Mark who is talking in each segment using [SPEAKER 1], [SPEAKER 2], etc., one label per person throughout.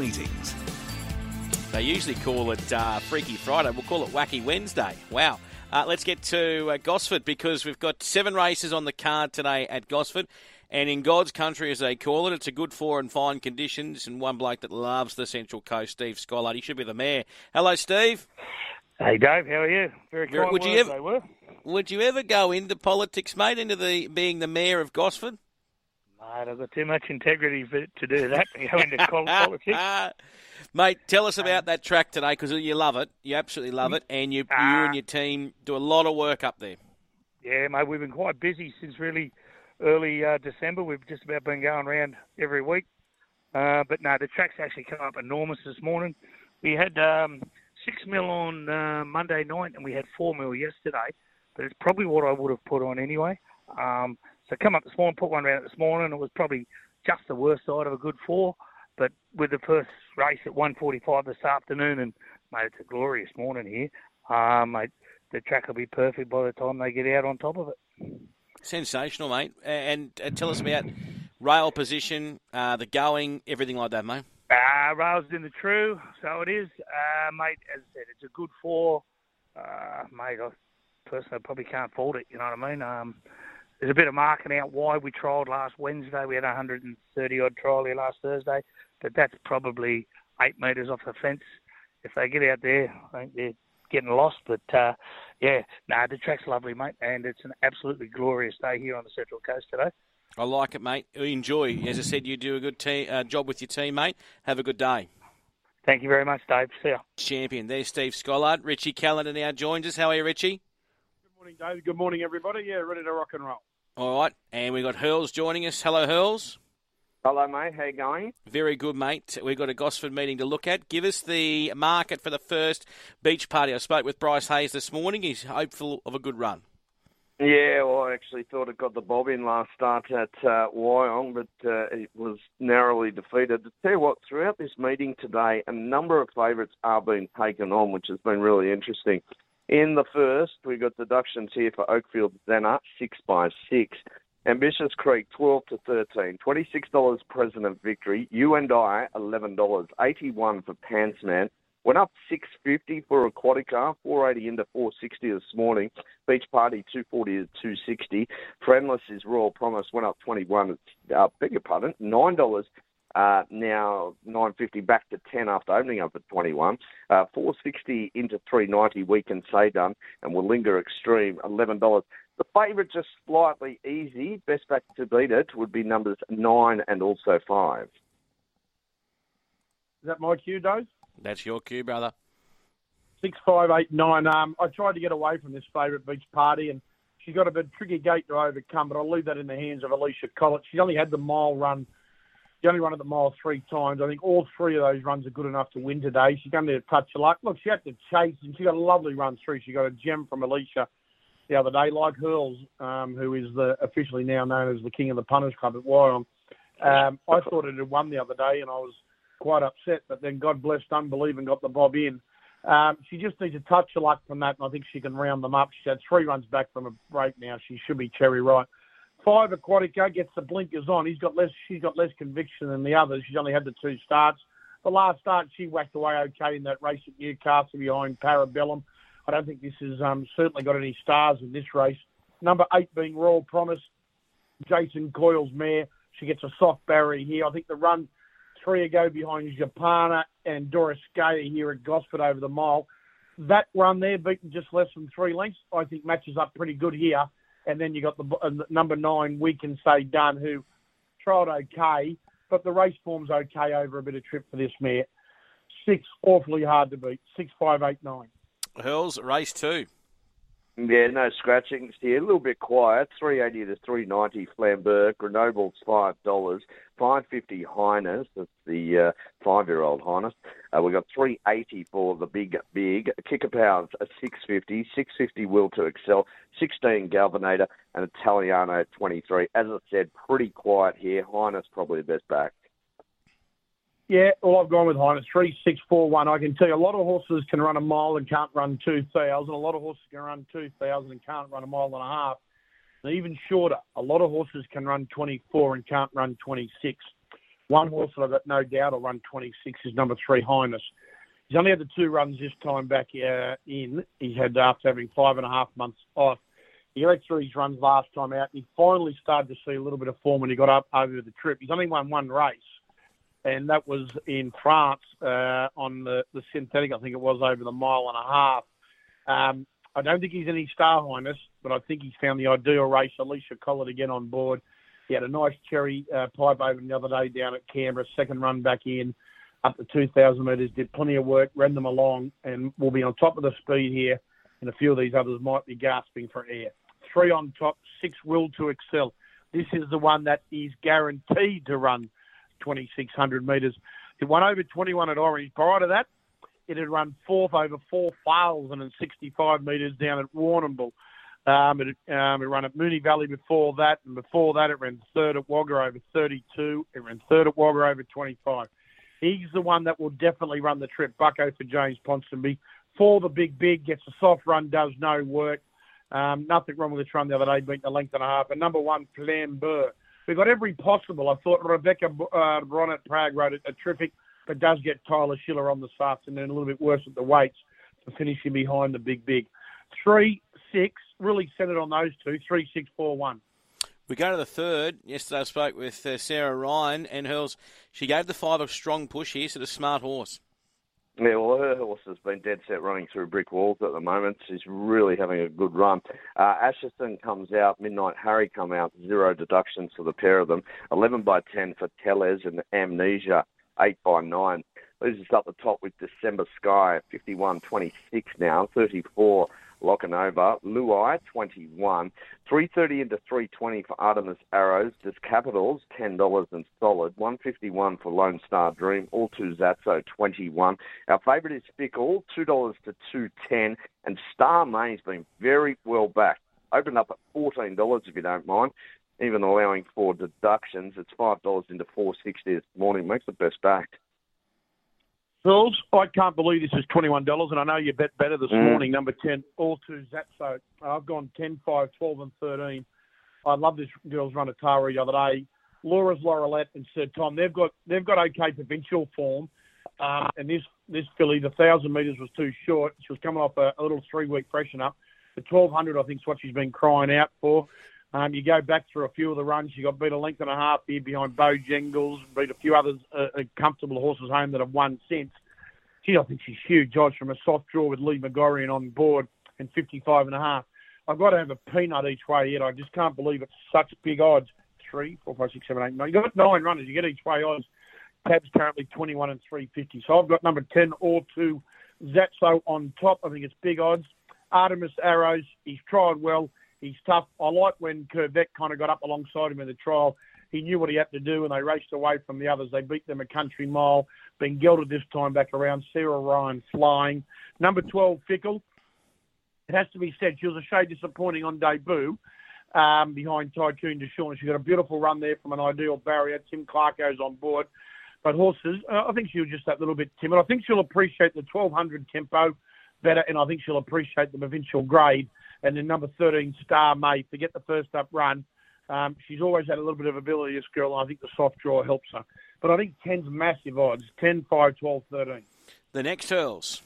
[SPEAKER 1] meetings.
[SPEAKER 2] They usually call it uh, Freaky Friday. We'll call it Wacky Wednesday. Wow. Uh, let's get to uh, Gosford because we've got seven races on the card today at Gosford. And in God's country, as they call it, it's a good four and fine conditions. And one bloke that loves the Central Coast, Steve Scollard. He should be the mayor. Hello, Steve.
[SPEAKER 3] Hey, Dave. How are you? Very kind
[SPEAKER 2] would
[SPEAKER 3] words
[SPEAKER 2] you ever,
[SPEAKER 3] they were.
[SPEAKER 2] Would you ever go into politics, mate, into the being the mayor of Gosford?
[SPEAKER 3] I've got too much integrity for, to do that. Go into politics.
[SPEAKER 2] Mate, tell us about that track today because you love it. You absolutely love it, and you, you
[SPEAKER 3] Ah.
[SPEAKER 2] and your team do a lot of work up there.
[SPEAKER 3] Yeah, mate, we've been quite busy since really early uh, December. We've just about been going around every week. Uh, but no, the track's actually come up enormous this morning. We had um, six mil on uh, Monday night, and we had four mil yesterday. But it's probably what I would have put on anyway. Um, so come up this morning, put one around this morning. It was probably just the worst side of a good four. But with the first race at 1:45 this afternoon, and mate, it's a glorious morning here. Um, mate, the track will be perfect by the time they get out on top of it.
[SPEAKER 2] Sensational, mate. And, and tell us about rail position, uh, the going, everything like that, mate.
[SPEAKER 3] Uh, rails in the true, so it is, uh, mate. As I said, it's a good four, uh, mate. I personally probably can't fault it. You know what I mean? Um, there's a bit of marking out why We trialled last Wednesday. We had 130 odd trial here last Thursday, but that's probably eight metres off the fence. If they get out there, I think they're getting lost. But uh, yeah, no, nah, the track's lovely, mate, and it's an absolutely glorious day here on the Central Coast today.
[SPEAKER 2] I like it, mate. Enjoy. As I said, you do a good te- uh, job with your team, mate. Have a good day.
[SPEAKER 3] Thank you very much, Dave. See ya.
[SPEAKER 2] Champion. There's Steve Scollard. Richie Callander now joins us. How are you, Richie?
[SPEAKER 4] Good morning, Dave. Good morning, everybody. Yeah, ready to rock and roll.
[SPEAKER 2] All right. And we've got Hurls joining us. Hello, Hurls.
[SPEAKER 5] Hello, mate. How you going?
[SPEAKER 2] Very good, mate. We've got a Gosford meeting to look at. Give us the market for the first beach party. I spoke with Bryce Hayes this morning. He's hopeful of a good run.
[SPEAKER 5] Yeah, well, I actually thought it got the bob in last start at uh, Wyong, but uh, it was narrowly defeated. To tell you what, throughout this meeting today, a number of favourites are being taken on, which has been really interesting. In the first, we got deductions here for Oakfield Zenna, 6 by 6. Ambitious Creek, 12 to 13. $26 President Victory. You and I, $11. 81 for Pantsman. Went up 650 for Aquatica, 480 into 460 this morning. Beach Party 240 to 260. Friendless is Royal Promise went up 21. Uh, beg your pardon, nine dollars. Uh, now 950 back to 10 after opening up at 21. Uh, 460 into 390 we can say done, and will linger extreme 11 dollars. The favourite just slightly easy. Best back to beat it would be numbers nine and also five.
[SPEAKER 4] Is that my cue, Dave?
[SPEAKER 2] That's your cue, brother.
[SPEAKER 4] Six, five, eight, nine. Um, I tried to get away from this favourite beach party, and she got a bit tricky gate to overcome. But I'll leave that in the hands of Alysha Collett. She's only had the mile run. She only run at the mile three times. I think all three of those runs are good enough to win today. She's going to need a touch of luck. Look, she had to chase, and she got a lovely run through. She got a gem from Alysha the other day, like Hurls, um, who is the officially now known as the king of the punters club at Wyong. Um, I thought it had won the other day, and I was quite upset. But then God blessed unbelief and got the bob in. Um, she just needs a touch of luck from that, and I think she can round them up. She's had three runs back from a break now. She should be cherry right. Five Aquatica gets the blinkers on. He's got less. She's got less conviction than the others. She's only had the two starts. The last start she whacked away okay in that race at Newcastle behind Parabellum. I don't think this has um, certainly got any stars in this race. Number eight being Royal Promise, Jason Coyle's mare. She gets a soft barrier here. I think the run three ago behind Japana and Doris Gaia here at Gosford over the mile. That run there, beaten just less than three lengths, I think matches up pretty good here. And then you got the uh, number nine, We Can Say Done, who trialled okay, but the race form's okay over a bit of trip for this mare. Six, awfully hard to beat. Six, five, eight, nine.
[SPEAKER 2] Hurls, race two.
[SPEAKER 5] Yeah, no scratchings here. A little bit quiet. Three eighty to three ninety. Flambeau. Grenoble's five dollars. Five fifty Highness. That's the uh, five-year-old Highness. Uh, we got three eighty for the big big. Kicker Powers at six fifty. Six fifty Will to Excel. Sixteen Galvanator and Italiano twenty three. As I said, pretty quiet here. Highness probably the best back.
[SPEAKER 4] Yeah, well, I've gone with Highness three six four one. I can tell you, a lot of horses can run a mile and can't run two thousand. A lot of horses can run two thousand and can't run a mile and a half. And even shorter, a lot of horses can run twenty four and can't run twenty six. One horse that I've got no doubt will run 26 is number three, Highness. He's only had the two runs this time back uh, in. He had after having five and a half months off. He let through his runs last time out, he finally started to see a little bit of form when he got up over the trip. He's only won one race, and that was in France uh, on the, the synthetic. I think it was over the mile and a half. Um, I don't think he's any star highness, but I think he's found the ideal race. Alysha Collett again on board. He had a nice cherry uh, pipe over the other day down at Canberra. Second run back in, up to 2,000 metres. Did plenty of work, ran them along, and will be on top of the speed here. And a few of these others might be gasping for air. Three on top, six will to excel. This is the one that is guaranteed to run 2,600 metres. It won over 21 at Orange. Prior to that, it had run fourth over 4,065 metres down at Warrnambool. Um, it, um, it ran at Moonee Valley before that, and before that, it ran third at Wagga over 32. It ran third at Wagga over 25. He's the one that will definitely run the trip. Bucko for James Ponsonby. For the big, big, gets a soft run, does no work. Um, nothing wrong with this run the other day, beat the length and a half. And number one, Flambeau. We've got every possible. I thought Rebecca uh, Prague wrote a, a terrific, but does get Tyler Schiller on this afternoon, a little bit worse at the weights for finishing behind the big, big. Three, six, really centred on those two. Three, six, four, one.
[SPEAKER 2] We go to the third. Yesterday I spoke with uh, Sarah Ryan and Hurls. She gave the five a strong push here, so a smart horse.
[SPEAKER 5] Yeah, well, her horse has been dead set running through brick walls at the moment. She's really having a good run. Uh, Asherton comes out, Midnight Harry come out, zero deductions for the pair of them. 11 by 10 for Tellez and Amnesia, 8 by 9. Leaves us up the top with December Sky, 51-26 now, 34 Locanova, Luai, 21. 330 into 320 for Artemis Arrows. Just Capitals, $10 and solid. 151 for Lone Star Dream. All two Zatso, 21. Our favourite is Fickle, $2 to 210 And Star Main's been very well backed. Opened up at $14 if you don't mind. Even allowing for deductions, it's $5 into 460 this morning. Makes the best backed.
[SPEAKER 4] Phils, I can't believe this is $21, and I know you bet better this mm. morning, number 10, all two Zatso. I've gone 10, 5, 12, and 13. I love this girl's run at Tara the other day. Laura's Laurelette and Sir Tom, they've got they've got okay provincial form, um, and this this filly, the thousand metres was too short. She was coming off a, a little three week freshen up. The twelve hundred, I think, is what she's been crying out for. Um, you go back through a few of the runs. You got beat a length and a half here behind Bojangles, beat a few others, uh, uh, comfortable horses home that have won since. Gee, I think she's huge. Odds from a soft draw with Lee Magorrian on board and 55 and a half. I've got to have a peanut each way yet. I just can't believe it's such big odds. Three, four, five, six, seven, eight, nine. You've got nine runners. You get each way odds. Tab's currently 21 and 350. So I've got number 10 or 2, Zatso on top. I think it's big odds. Artemis Arrows, he's tried well. He's tough. I like when Kervette kind of got up alongside him in the trial. He knew what he had to do, and they raced away from the others. They beat them a country mile. Been gelded this time back around. Sarah Ryan flying. Number 12, Fickle. It has to be said, she was a shade disappointing on debut um, behind Tycoon Deshawn. She got a beautiful run there from an ideal barrier. Tim Clark Clarko's on board. But horses, uh, I think she was just that little bit timid. I think she'll appreciate the 1200 tempo better, and I think she'll appreciate the provincial grade and then number 13, Star May, to get the first up run. Um, she's always had a little bit of ability, this girl, I think the soft draw helps her. But I think 10's massive odds 10, 5, 12, 13.
[SPEAKER 2] The next hurls.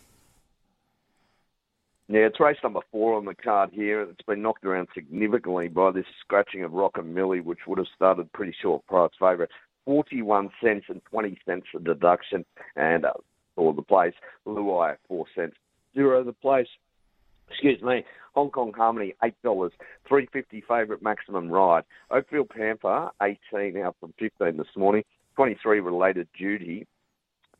[SPEAKER 5] Yeah, it's race number four on the card here. It's been knocked around significantly by this scratching of Rock and Millie, which would have started pretty short price favourite. 41 cents and 20 cents a deduction, and uh, for the place, Luai at 4 cents. Zero the place. Excuse me. Hong Kong Harmony, eight dollars, three fifty favourite maximum ride. Oakfield Pamper, eighteen out from fifteen this morning. Twenty three related duty.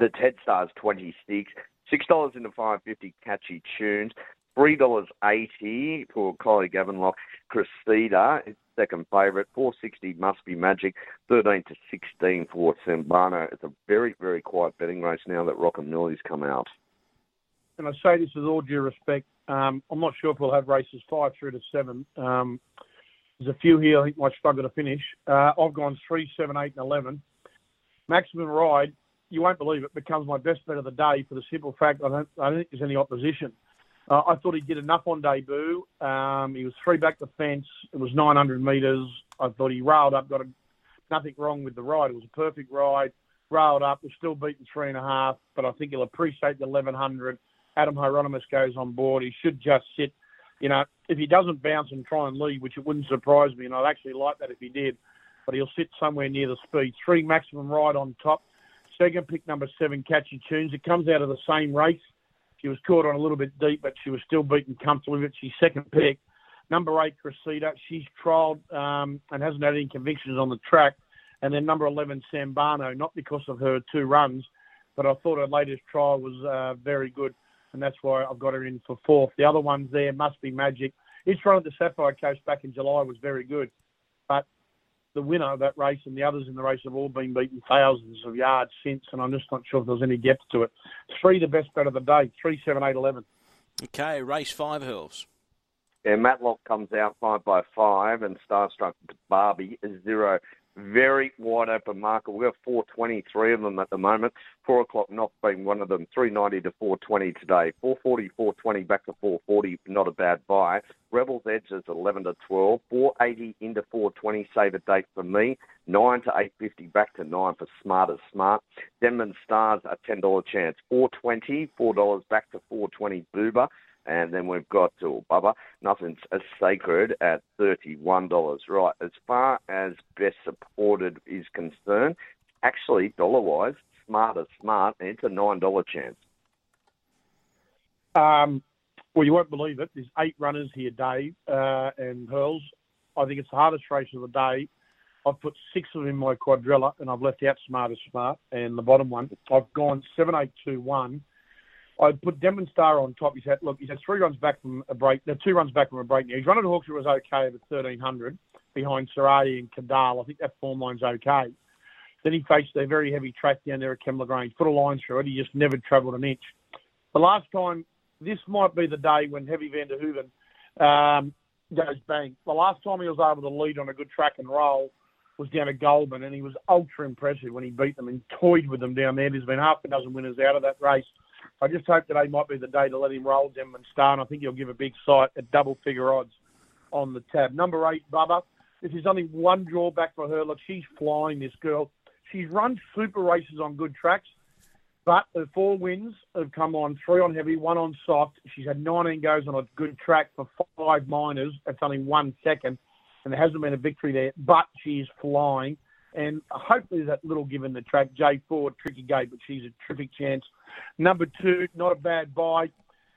[SPEAKER 5] The Ted Stars twenty six. Six dollars into five fifty catchy tunes. Three dollars eighty for Collie Gavenlock. Cressida, second favourite. Four sixty must be magic. Thirteen to sixteen for Sambano. It's a very, very quiet betting race now that Rock and Millie's come out.
[SPEAKER 4] And I say this with all due respect um, I'm not sure if we'll have races five through to seven. Um, there's a few here I think might struggle to finish. Uh, I've gone three, seven, eight, and eleven. Maximum ride, you won't believe it, becomes my best bet of the day for the simple fact I don't, I don't think there's any opposition. Uh, I thought he did enough on debut. Um, he was three back the fence. It was 900 metres. I thought he railed up, got a nothing wrong with the ride. It was a perfect ride. Railed up. We're still beating three and a half, but I think he'll appreciate the 1100. Adam Hyeronimus goes on board. He should just sit. You know, if he doesn't bounce and try and lead, which it wouldn't surprise me, and I'd actually like that if he did, but he'll sit somewhere near the speed. Three maximum ride on top. Second pick number seven, Catchy Tunes. It comes out of the same race. She was caught on a little bit deep, but she was still beaten comfortably. But she's second pick. Number eight, Cressida. She's trialled um, and hasn't had any convictions on the track. And then number 11, Sambano, not because of her two runs, but I thought her latest trial was uh, very good, and that's why I've got her in for fourth. The other ones there must be magic. Each run at the Sapphire Coast back in July was very good, but the winner of that race and the others in the race have all been beaten thousands of yards since, and I'm just not sure if there's any depth to it. Three, the best bet of the day, three, seven, eight, eleven.
[SPEAKER 2] Okay, race five, Hurls.
[SPEAKER 5] Yeah, Matlock comes out five by five, and Starstruck Barbie is zero very wide open market. We've got 423 of them at the moment. Four o'clock not being one of them. 390 to 420 today. 440, 420 back to 440. Not a bad buy. Rebels Edge is 11 to 12. 480 into 420. Save a date for me. 9 to 850 back to 9 for Smart as Smart. Denman Stars a $10 chance. 420, $4 back to 420 Boober. And then we've got to Bubba, nothing's as sacred at $31. Right, as far as best supported is concerned, actually, dollar wise, smart smart, and it's a $9 chance.
[SPEAKER 4] Um, well, you won't believe it. There's eight runners here, Dave uh, and Hurls. I think it's the hardest race of the day. I've put six of them in my quadrilla, and I've left out Smart Smart and the bottom one. I've gone seven, eight, two, one I put Denman Star on top. He's had look. He's had three runs back from a break. No, two runs back from a break. Now he's run at Hawkesbury was okay at thirteen hundred behind Sarati and Kadal. I think that form line's okay. Then he faced a very heavy track down there at Kembla Grange. Put a line through it. He just never travelled an inch. The last time, this might be the day when Heavy Van der Hooven um, goes bang. The last time he was able to lead on a good track and roll was down at Goulburn, and he was ultra impressive when he beat them and toyed with them down there. There's been half a dozen winners out of that race. I just hope today might be the day to let him roll Denman Star, and I think he'll give a big sight at double figure odds on the tab. Number eight, Bubba. This is only one drawback for her. Look, she's flying, this girl. She's run super races on good tracks, but her four wins have come on three on heavy, one on soft. She's had 19 goes on a good track for five minors. That's only one second, and there hasn't been a victory there, but she's flying. And hopefully that little given the track, Jay Ford, tricky gate, but she's a terrific chance. Number two, not a bad buy.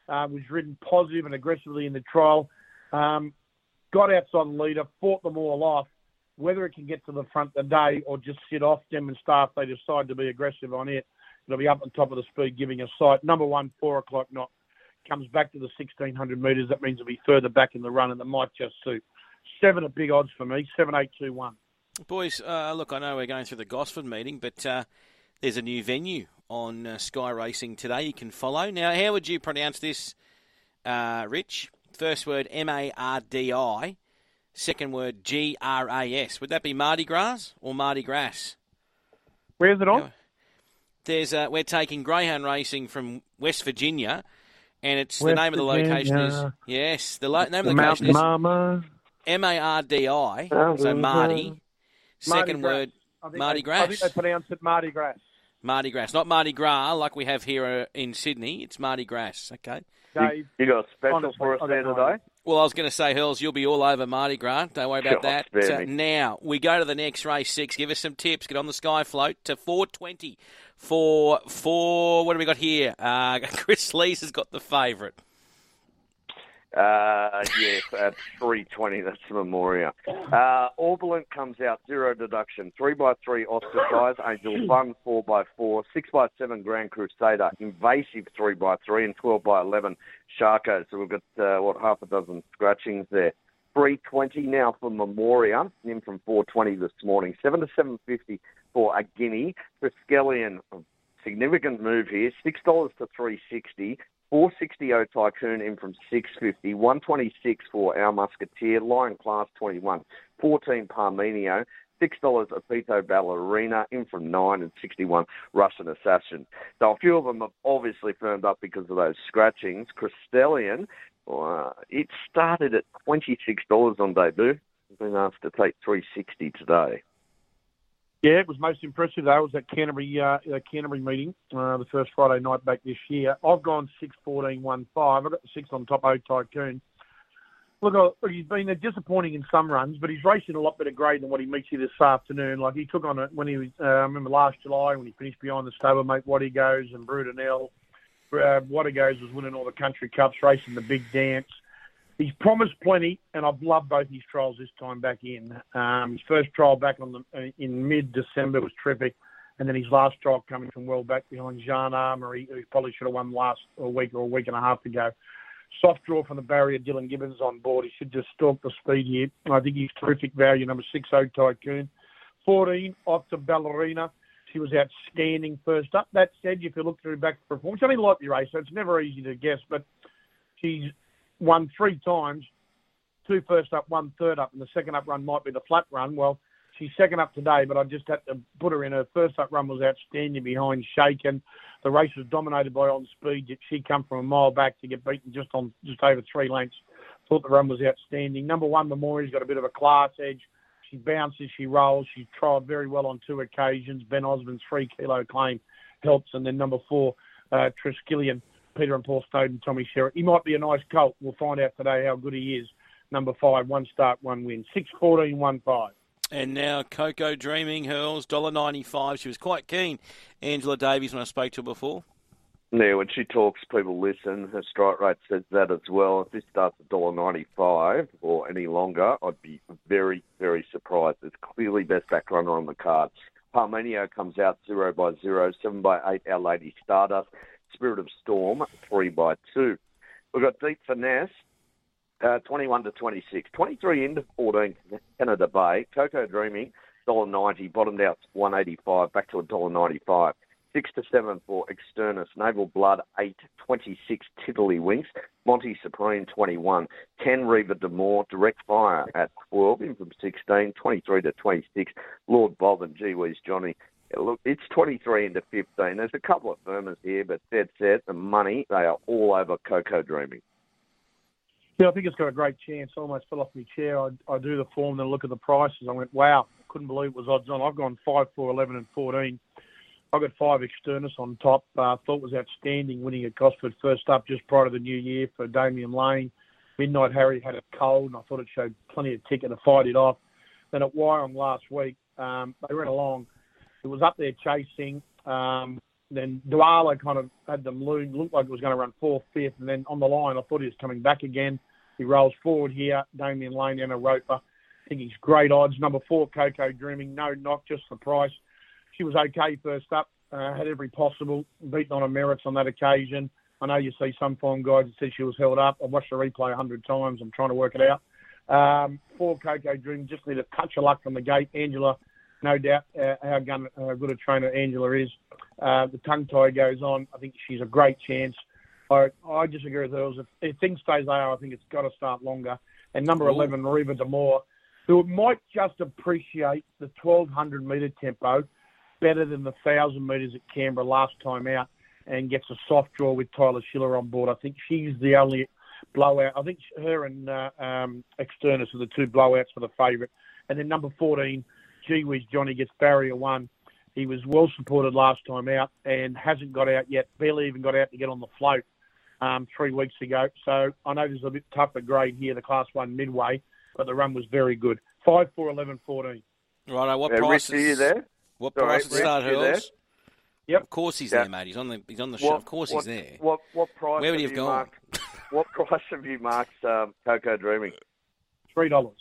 [SPEAKER 4] Uh, was ridden positive and aggressively in the trial. Um, got outside the leader, fought them all off. Whether it can get to the front today or just sit off them and staff, they decide to be aggressive on it. It'll be up on top of the speed, giving a sight. Number one, four o'clock knot, comes back to the 1600 metres. That means it'll be further back in the run, and that might just suit. Seven are big odds for me. Seven, eight, two, one.
[SPEAKER 2] Boys, uh, look, I know we're going through the Gosford meeting, but uh, there's a new venue on uh, Sky Racing today you can follow. Now, how would you pronounce this, uh, Rich? First word M A R D I, second word G R A S. Would that be Mardi Gras or Mardi Gras?
[SPEAKER 4] Where's it on?
[SPEAKER 2] There's uh, we're taking greyhound racing from West Virginia, and it's West the name Virginia. of the location is yes the lo- name
[SPEAKER 4] the
[SPEAKER 2] of the location
[SPEAKER 4] Mama.
[SPEAKER 2] is M A R D I. So Mardi Second
[SPEAKER 4] Mardi
[SPEAKER 2] word,
[SPEAKER 4] Mardi
[SPEAKER 2] Gras. I
[SPEAKER 4] think they pronounce it Mardi Gras.
[SPEAKER 2] Mardi Gras, not Mardi Gras like we have here uh, in Sydney. It's Mardi Gras. Okay.
[SPEAKER 5] Dave, you, got a special for us there today?
[SPEAKER 2] Well, I was going to say, Hurls, you'll be all over Mardi Gras. Don't worry about that. Uh, now, we go to the next race six. Give us some tips. Get on the sky float to 420 for, for what have we got here? Uh, Chris Lees has got the favourite.
[SPEAKER 5] Uh, yes, at 320, that's Memoria. Uh, Orbalent comes out, zero deduction. 3 by 3 Oscar Size, Angel Fun, 4 by 4 6 by 7 Grand Crusader, Invasive 3 by 3 and 12 by 11 Sharko. So we've got, uh, what, half a dozen scratchings there. 320 now for Memoria, in from 420 this morning. 7 to 750 for a Guinea. For Skellion, significant move here. $6 to 360. 460 O Tycoon in from 650, 126 for our Musketeer, Lion Class 21, 14 Parmenio, six dollars a Pito Ballerina in from nine and sixty one Russian Assassin. So a few of them have obviously firmed up because of those scratchings. Triskelion, uh, it started at twenty six dollars on debut. I've been asked to take three sixty today.
[SPEAKER 4] Yeah, it was most impressive though. Was that Canterbury uh, Canterbury meeting, uh, the first Friday night back this year. I've gone six fourteen one five. I've got the six on top. O Tycoon. Look, uh, he's been disappointing in some runs, but he's racing a lot better grade than what he meets here this afternoon. Like he took on it when he was, uh, I remember last July when he finished behind the stablemate Waddy Goes and Brudenell. Uh, Waddy Goes was winning all the country cups, racing the big dance he's promised plenty, and I've loved both his trials this time back in. Um, his first trial back on the, uh, in mid-December was terrific, and then his last trial coming from well back behind Jean Armory, who probably should have won last a week or a week and a half ago. Soft draw from the barrier, Dylan Gibbons on board. He should just stalk the speed here. I think he's terrific value, number six, O Tycoon. 14, off to Ballerina. She was outstanding first up. That said, if you look through back performance, I mean, lightly race, so it's never easy to guess, but she's won three times, two first up, one third up, and the second up run might be the flat run. Well, she's second up today, but I just had to put her in. Her first up run was outstanding behind Shaken. The race was dominated by on speed. She come from a mile back to get beaten just on just over three lengths. Thought the run was outstanding. Number one, Memoria's got a bit of a class edge. She bounces, she rolls. she tried very well on two occasions. Ben Osmond's three kilo claim helps, and then number four, uh, Triskelion Peter and Paul Snowden, Tommy Sherritt. He might be a nice colt. We'll find out today how good he is. Number five, one start, one win. Six fourteen one five.
[SPEAKER 2] And now Coco Dreaming Hurls, $1.95. She was quite keen, Angela Davies, when I spoke to her before.
[SPEAKER 5] Yeah, when she talks, people listen. Her strike rate says that as well. If this starts at $1.95 or any longer, I'd be very, very surprised. It's clearly best back runner on the cards. Parmenio comes out 0 by 0, 7 by 8, Our Lady Stardust. Spirit of Storm, 3 by 2. We've got Deep Finesse, uh, 21 to 26. 23 into 14, Canada Bay. Coco Dreaming, $1.90. Bottomed out 185 back to $1.95. 6 to 7 for Externus. Naval Blood, 8, 26 Tiddlywinks. Monty Supreme, 21. 10 Reva Demore. Direct Fire at 12, in from 16. 23 to 26. Lord Bob and Gee Whiz Johnny, Look, it's 23 into 15. There's a couple of firmers here, but dead set, the money, they are all over Coco Dreaming.
[SPEAKER 4] Yeah, I think it's got a great chance. I almost fell off my chair. I, I do the form, then look at the prices. I went, wow, couldn't believe it was odds on. I've gone 5, 4, 11, and 14. I got five Externus on top. Uh, thought was outstanding winning at Gosford first up just prior to the new year for Damian Lane. Midnight Harry had a cold, and I thought it showed plenty of ticket to fight it off. Then at Wyong last week, um, they ran along was up there chasing. Um, then Duala kind of had them loon, looked like it was going to run fourth, fifth, and then on the line, I thought he was coming back again. He rolls forward here. Damian Lane and a Roper. I think he's great odds. Number four, Coco Dreaming. No knock, just the price. She was okay first up. Uh, had every possible. Beaten on her merits on that occasion. I know you see some form guys that said she was held up. I've watched the replay a hundred times. I'm trying to work it out. Um, four Coco Dream just need a touch of luck from the gate. Angela no doubt uh, how good a trainer Angela is. Uh, the tongue tie goes on. I think she's a great chance. I, I disagree with her. If, if things stay as they are, I think it's got to start longer. And number Ooh. 11, Reva Demore, who might just appreciate the 1200 metre tempo better than the 1,000 metres at Canberra last time out and gets a soft draw with Tyler Schiller on board. I think she's the only blowout. I think her and uh, um, Externus are the two blowouts for the favourite. And then number 14, gee whiz, Johnny gets barrier one. He was well supported last time out and hasn't got out yet. Barely even got out to get on the float um, three weeks ago. So I know there's a bit tougher grade here, the Class One midway, but the run was very good. Five, four, eleven, fourteen.
[SPEAKER 2] Right. What
[SPEAKER 5] yeah,
[SPEAKER 2] price?
[SPEAKER 5] Are you there?
[SPEAKER 2] What price Sorry, start hurls?
[SPEAKER 4] Yep.
[SPEAKER 2] Of course he's yeah. there, mate. He's on the he's on the show.
[SPEAKER 5] What,
[SPEAKER 2] of course
[SPEAKER 5] what,
[SPEAKER 2] he's there.
[SPEAKER 5] What what price?
[SPEAKER 2] Where would he have,
[SPEAKER 5] have
[SPEAKER 2] gone?
[SPEAKER 5] Marked, what price have you marked um, Coco Dreaming?
[SPEAKER 4] Three dollars.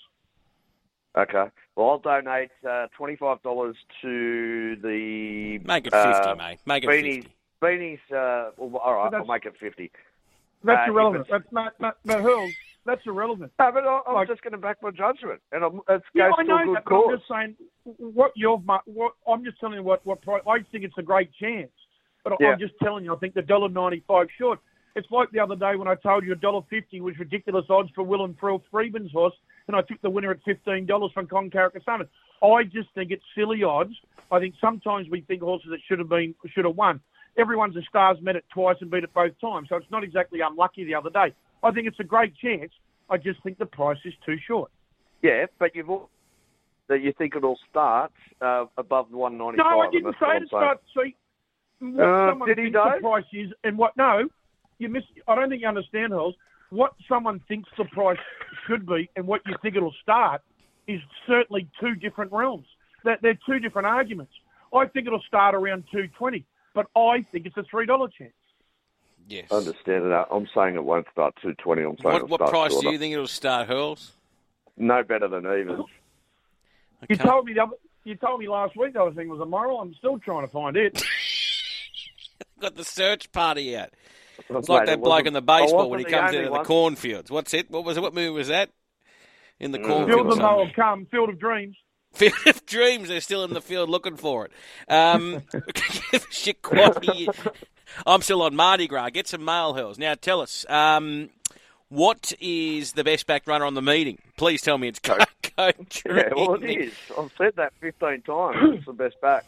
[SPEAKER 5] Okay. Well, I'll donate uh, twenty-five dollars to the.
[SPEAKER 2] Make it fifty, uh, mate. Make it
[SPEAKER 5] Beanies,
[SPEAKER 2] fifty.
[SPEAKER 5] Beanies. Uh, well, all right, I'll make it fifty.
[SPEAKER 4] That's uh, irrelevant. That's not, not, not Hurls. That's irrelevant.
[SPEAKER 5] No, but I, am like, just going to back my judgment, and I'm, it's
[SPEAKER 4] yeah,
[SPEAKER 5] goes
[SPEAKER 4] I know
[SPEAKER 5] to a good
[SPEAKER 4] that,
[SPEAKER 5] cause.
[SPEAKER 4] I'm just saying what you've. What I'm just telling you what what. I think it's a great chance, but
[SPEAKER 5] yeah.
[SPEAKER 4] I'm just telling you I think the dollar ninety-five short. It's like the other day when I told you a dollar fifty was ridiculous odds for Will and Frill Freeman's horse and I took the winner at fifteen dollars from Con Carcassonne. I just think it's silly odds. I think sometimes we think horses that should have been should have won. Everyone's a stars met it twice and beat it both times, so it's not exactly unlucky the other day. I think it's a great chance. I just think the price is too short.
[SPEAKER 5] Yeah, but you've that you think it'll start uh, above the 195.
[SPEAKER 4] No, I didn't say it
[SPEAKER 5] I'm
[SPEAKER 4] start. See, what
[SPEAKER 5] Uh,
[SPEAKER 4] someone
[SPEAKER 5] did he,
[SPEAKER 4] thinks the price is and what? No, you miss. I don't think you understand, Hills. What someone thinks the price should be and what you think it'll start is certainly two different realms. They're, they're two different arguments. I think it'll start around two twenty, but I think it's a three dollar chance.
[SPEAKER 2] Yes.
[SPEAKER 5] I understand it. I'm saying it won't start 220. I'm saying
[SPEAKER 2] What,
[SPEAKER 5] it'll
[SPEAKER 2] what
[SPEAKER 5] start
[SPEAKER 2] price do you think it'll start, Hurls?
[SPEAKER 5] No better than even.
[SPEAKER 4] You told me the other, you told me last week the other thing was a moral. I'm still trying to find it.
[SPEAKER 2] Got the search party out. It's like
[SPEAKER 5] it
[SPEAKER 2] that bloke in the baseball when he comes
[SPEAKER 5] only
[SPEAKER 2] into the cornfields. What's it? What was it? What movie was that? In the
[SPEAKER 5] Mm.
[SPEAKER 2] cornfield.
[SPEAKER 4] Field of
[SPEAKER 2] somewhere.
[SPEAKER 4] Come, Field of Dreams.
[SPEAKER 2] Field of Dreams. They're still in the field looking for it. Um, Shikwati. I'm still on Mardi Gras. Get some mail hills. Now tell us, um, what is the best back runner on the meeting? Please tell me it's Coach
[SPEAKER 5] Yeah, well, it is. I've said that 15 times. It's the best back.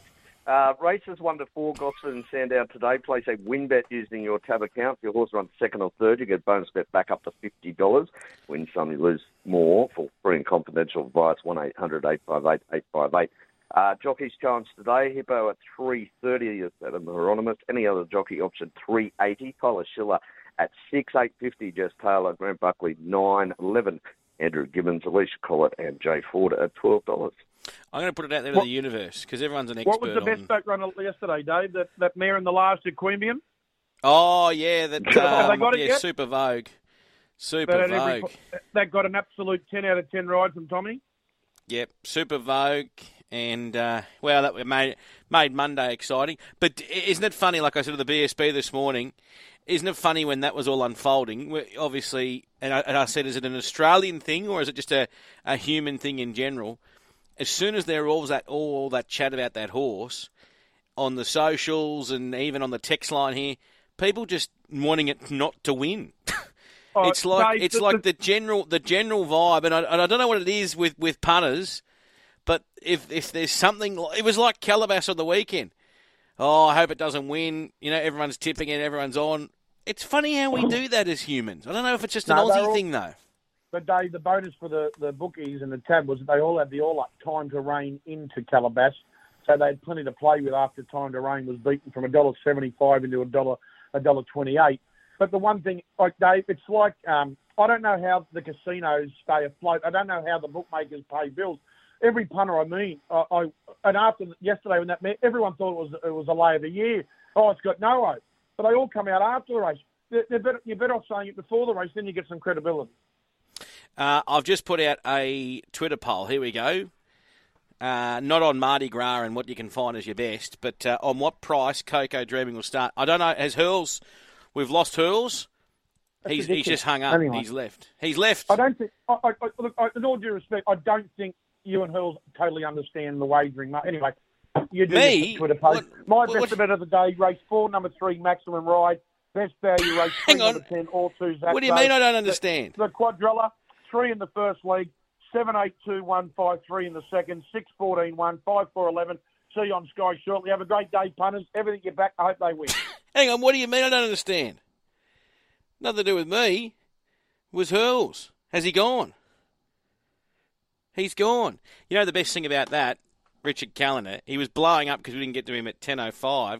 [SPEAKER 5] Uh, races 1 to 4, Gosford and Sandown today. Place a win bet using your tab account. If your horse runs second or third, you get bonus bet back up to $50. Win some, you lose more. For free and confidential advice, 1 800 858 858. Uh, jockeys challenge today. Hippo at 3.30 is at Hyeronimus. Any other jockey option 3.80. Tyler Schiller at 6, 8.50. Jess Taylor, Grant Buckley 9, 11. Andrew Gibbons, Alysha Collett, and Jay Ford at $12.
[SPEAKER 2] I'm going to put it out there to the universe because everyone's an expert
[SPEAKER 4] What was the best
[SPEAKER 2] on.
[SPEAKER 4] back runner yesterday, Dave? That that mare in the last at
[SPEAKER 2] Oh yeah, that um,
[SPEAKER 4] got it
[SPEAKER 2] yeah,
[SPEAKER 4] yet?
[SPEAKER 2] Super Vogue, Super
[SPEAKER 4] That, had every,
[SPEAKER 2] Vogue.
[SPEAKER 4] that got an absolute 10 out of 10 ride from Tommy.
[SPEAKER 2] Yep, Super Vogue, and uh, well, that made made Monday exciting. But isn't it funny? Like I said to the BSB this morning, isn't it funny when that was all unfolding? obviously, and I, and I said, is it an Australian thing or is it just a, a human thing in general? As soon as there was that all that chat about that horse on the socials and even on the text line here, people just wanting it not to win.
[SPEAKER 4] Oh,
[SPEAKER 2] it's like it's
[SPEAKER 4] the-
[SPEAKER 2] like
[SPEAKER 4] the-
[SPEAKER 2] the general the general vibe, and I, and I don't know what it is with with punters, but if if there's something, it was like Calabas on the weekend. Oh, I hope it doesn't win. You know, everyone's tipping it, everyone's on. It's funny how we do that as humans. I don't know if it's just an
[SPEAKER 4] No,
[SPEAKER 2] Aussie
[SPEAKER 4] all-
[SPEAKER 2] thing though.
[SPEAKER 4] But Dave, the bonus for the, the bookies and the tab was they all had the all up time to rain into Calabas, so they had plenty to play with after time to rain was beaten from a dollar seventy five into a dollar a dollar twenty eight. But the one thing, like Dave, it's like um, I don't know how the casinos stay afloat. I don't know how the bookmakers pay bills. Every punter I meet, I, I and after yesterday when that met, everyone thought it was it was a lay of the year. Oh, it's got no hope. But they all come out after the race. They're, they're better, you're better off saying it before the race, then you get some credibility.
[SPEAKER 2] Uh, I've just put out a Twitter poll. Here we go. Uh, not on Mardi Gras and what you can find as your best, but uh, on what price Coco Dreaming will start. I don't know. Has Hurls? We've lost Hurls. He's, he's just hung up.
[SPEAKER 4] Anyway.
[SPEAKER 2] He's left. He's left.
[SPEAKER 4] I don't think. I, I, look, I, in all due respect, I don't think you and Hurls totally understand the wagering. Anyway, you do
[SPEAKER 2] Me?
[SPEAKER 4] Twitter post.
[SPEAKER 2] What-
[SPEAKER 4] My
[SPEAKER 2] what-
[SPEAKER 4] best
[SPEAKER 2] what-
[SPEAKER 4] bet of the day: race four, number three, maximum ride. Best value race three,
[SPEAKER 2] Hang on.
[SPEAKER 4] number ten, all two.
[SPEAKER 2] What do you mean I don't understand?
[SPEAKER 4] The, the quadrilla, three in the first league, seven, eight, two, one, five, three in the second, six, fourteen, one, five, four, eleven. See you on Sky shortly. Have a great day, punters. Everything you back, I hope they win.
[SPEAKER 2] Hang on, what do you mean I don't understand? Nothing to do with me. It was Hurls. Has he gone? He's gone. You know the best thing about that, Richard Callander, he was blowing up because we didn't get to him at 10.05